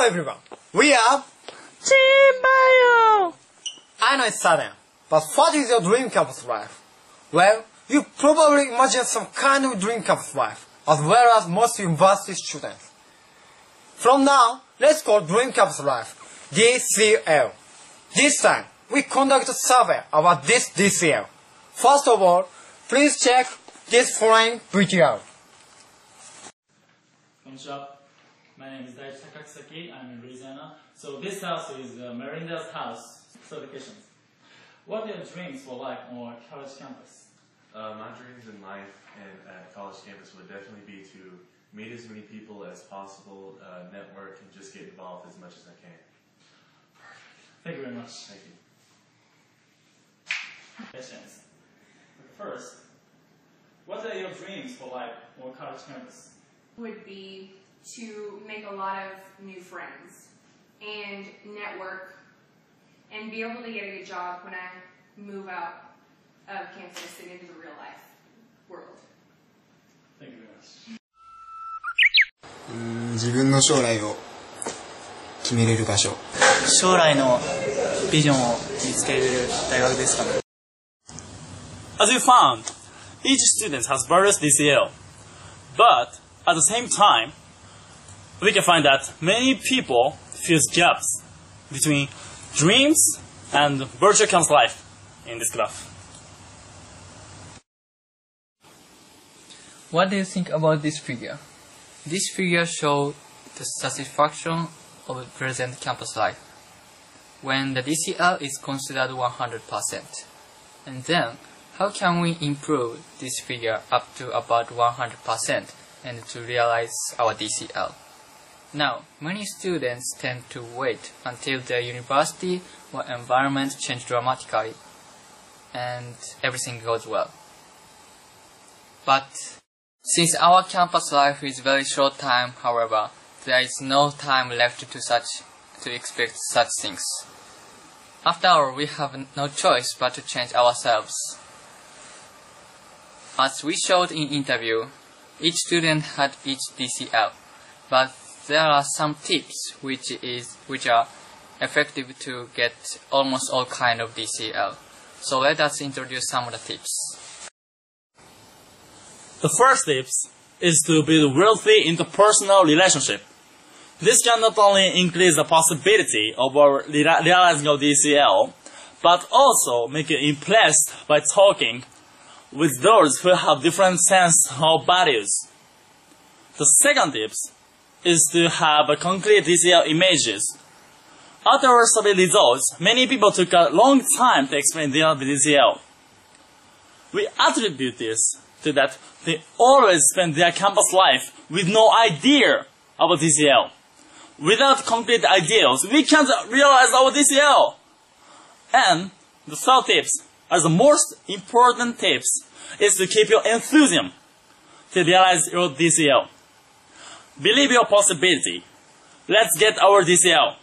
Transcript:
Hello everyone. We are Team Bio! I know it's sudden, but what is your dream campus life? Well, you probably imagine some kind of dream campus life, as well as most university students. From now, let's call dream campus life DCL. This time, we conduct a survey about this DCL. First of all, please check this following VTR. こんにちは。 My name is Daichi Takakisaki. I'm in Louisiana. So this house is uh, Marinda's house. So the questions. What are your dreams for life on our college campus? Uh, my dreams in life and at college campus would definitely be to meet as many people as possible, uh, network, and just get involved as much as I can. Thank you very much. Thank you. Questions. First, what are your dreams for life on college campus? would be to make a lot of new friends and network and be able to get a good job when I move out of campus and into the real life world. Thank you very much. うーん自分の将来を決めれる場所将来のビジョンを見つけれる大学ですかね。 As we found, each student has various DCL. But at the same time, we can find that many people feel gaps between dreams and campus life in this graph. What do you think about this figure? This figure shows the satisfaction of present campus life when the DCL is considered 100%. And then, how can we improve this figure up to about 100% and to realize our DCL? Now, many students tend to wait until their university or environment change dramatically and everything goes well. But since our campus life is very short time, however, there is no time left to such to expect such things. After all, we have no choice but to change ourselves. As we showed in interview, each student had each DCL, but there are some tips which is which are effective to get almost all kind of DCL. So let us introduce some of the tips. The first tips is to build wealthy interpersonal relationship. This can not only increase the possibility of our realizing of DCL, but also make you impressed by talking with those who have different sense of values. The second tips is to have concrete DCL images. After our survey results, many people took a long time to explain their DCL. We attribute this to that they always spend their campus life with no idea about DCL. Without concrete ideals, we can't realize our DCL. And the third tips, as the most important tips, is to keep your enthusiasm to realize your DCL. Believe your possibility. Let's get our DCL.